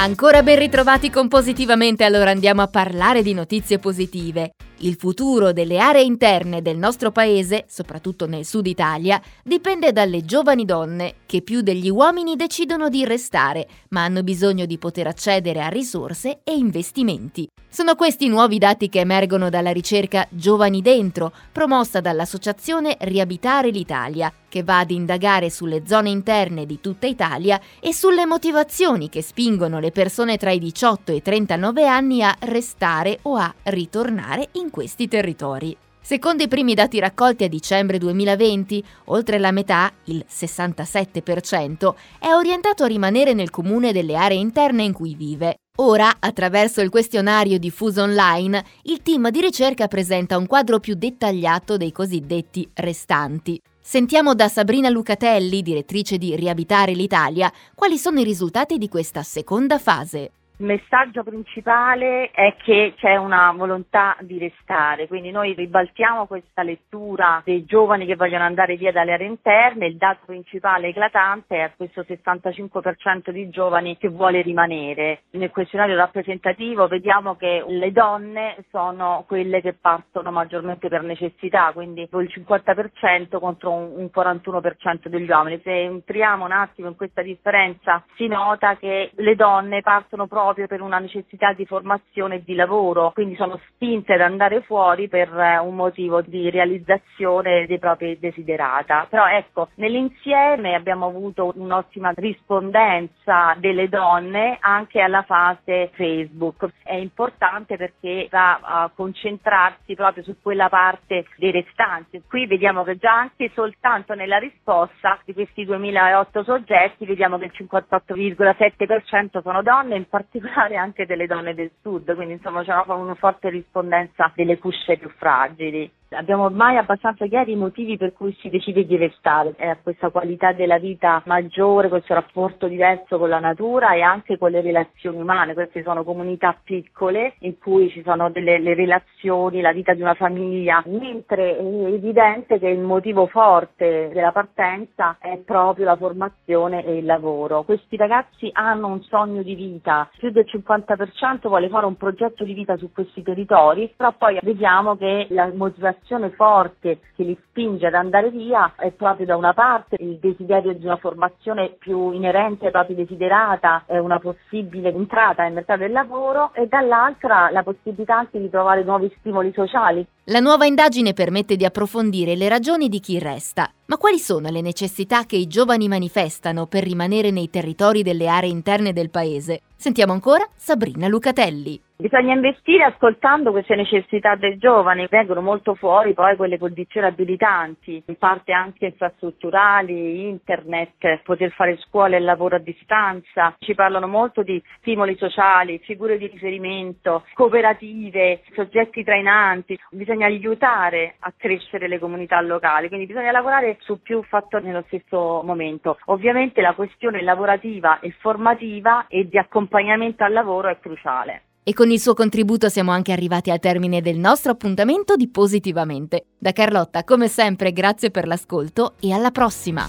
Ancora ben ritrovati con Positivamente, allora andiamo a parlare di notizie positive. Il futuro delle aree interne del nostro paese, soprattutto nel sud Italia, dipende dalle giovani donne che più degli uomini decidono di restare, ma hanno bisogno di poter accedere a risorse e investimenti. Sono questi nuovi dati che emergono dalla ricerca Giovani Dentro, promossa dall'associazione Riabitare l'Italia, che va ad indagare sulle zone interne di tutta Italia e sulle motivazioni che spingono le persone tra i 18 e i 39 anni a restare o a ritornare in questi territori. Secondo i primi dati raccolti a dicembre 2020, oltre la metà, il 67%, è orientato a rimanere nel comune delle aree interne in cui vive. Ora, attraverso il questionario diffuso online, il team di ricerca presenta un quadro più dettagliato dei cosiddetti restanti. Sentiamo da Sabrina Lucatelli, direttrice di Riabitare l'Italia, quali sono i risultati di questa seconda fase. Il messaggio principale è che c'è una volontà di restare, quindi noi ribaltiamo questa lettura dei giovani che vogliono andare via dalle aree interne, il dato principale eclatante è questo 65% di giovani che vuole rimanere. Nel questionario rappresentativo vediamo che le donne sono quelle che partono maggiormente per necessità, quindi il 50% contro un 41% degli uomini. Se entriamo un attimo in questa differenza si nota che le donne partono proprio proprio per una necessità di formazione e di lavoro, quindi sono spinte ad andare fuori per eh, un motivo di realizzazione dei propri desiderata. Però ecco, nell'insieme abbiamo avuto un'ottima rispondenza delle donne anche alla fase Facebook. È importante perché va a concentrarsi proprio su quella parte dei restanti. Qui vediamo che già anche soltanto nella risposta di questi 2008 soggetti vediamo che il 58,7% sono donne, in particolare particolare anche delle donne del sud, quindi insomma c'è una, una forte rispondenza delle cusce più fragili. Abbiamo ormai abbastanza chiari i motivi per cui si decide di restare, è questa qualità della vita maggiore, questo rapporto diverso con la natura e anche con le relazioni umane, queste sono comunità piccole in cui ci sono delle relazioni, la vita di una famiglia, mentre è evidente che il motivo forte della partenza è proprio la formazione e il lavoro. Questi ragazzi hanno un sogno di vita, più del 50% vuole fare un progetto di vita su questi territori, però poi vediamo che la motivazione motivazione forte che li spinge ad andare via è proprio da una parte il desiderio di una formazione più inerente ai propri desiderata, una possibile entrata nel mercato del lavoro e dall'altra la possibilità anche di trovare nuovi stimoli sociali. La nuova indagine permette di approfondire le ragioni di chi resta. Ma quali sono le necessità che i giovani manifestano per rimanere nei territori delle aree interne del paese? Sentiamo ancora Sabrina Lucatelli. Bisogna investire ascoltando queste necessità dei giovani, vengono molto fuori poi quelle condizioni abilitanti, in parte anche infrastrutturali, internet, poter fare scuola e lavoro a distanza, ci parlano molto di stimoli sociali, figure di riferimento, cooperative, soggetti trainanti, bisogna aiutare a crescere le comunità locali, quindi bisogna lavorare su più fattori nello stesso momento. Ovviamente la questione lavorativa e formativa e di accompagnamento al lavoro è cruciale. E con il suo contributo siamo anche arrivati al termine del nostro appuntamento di Positivamente. Da Carlotta, come sempre, grazie per l'ascolto e alla prossima!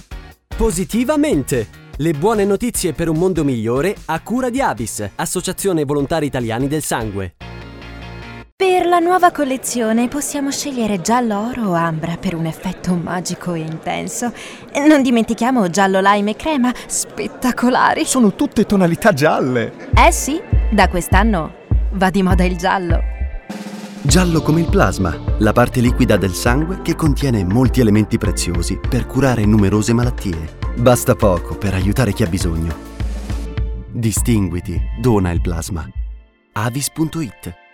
Positivamente! Le buone notizie per un mondo migliore a cura di Avis, Associazione Volontari Italiani del Sangue. Per la nuova collezione possiamo scegliere giallo oro o ambra per un effetto magico e intenso. Non dimentichiamo giallo lime e crema, spettacolari. Sono tutte tonalità gialle. Eh sì, da quest'anno va di moda il giallo. Giallo come il plasma, la parte liquida del sangue che contiene molti elementi preziosi per curare numerose malattie. Basta poco per aiutare chi ha bisogno. Distinguiti, dona il plasma. avis.it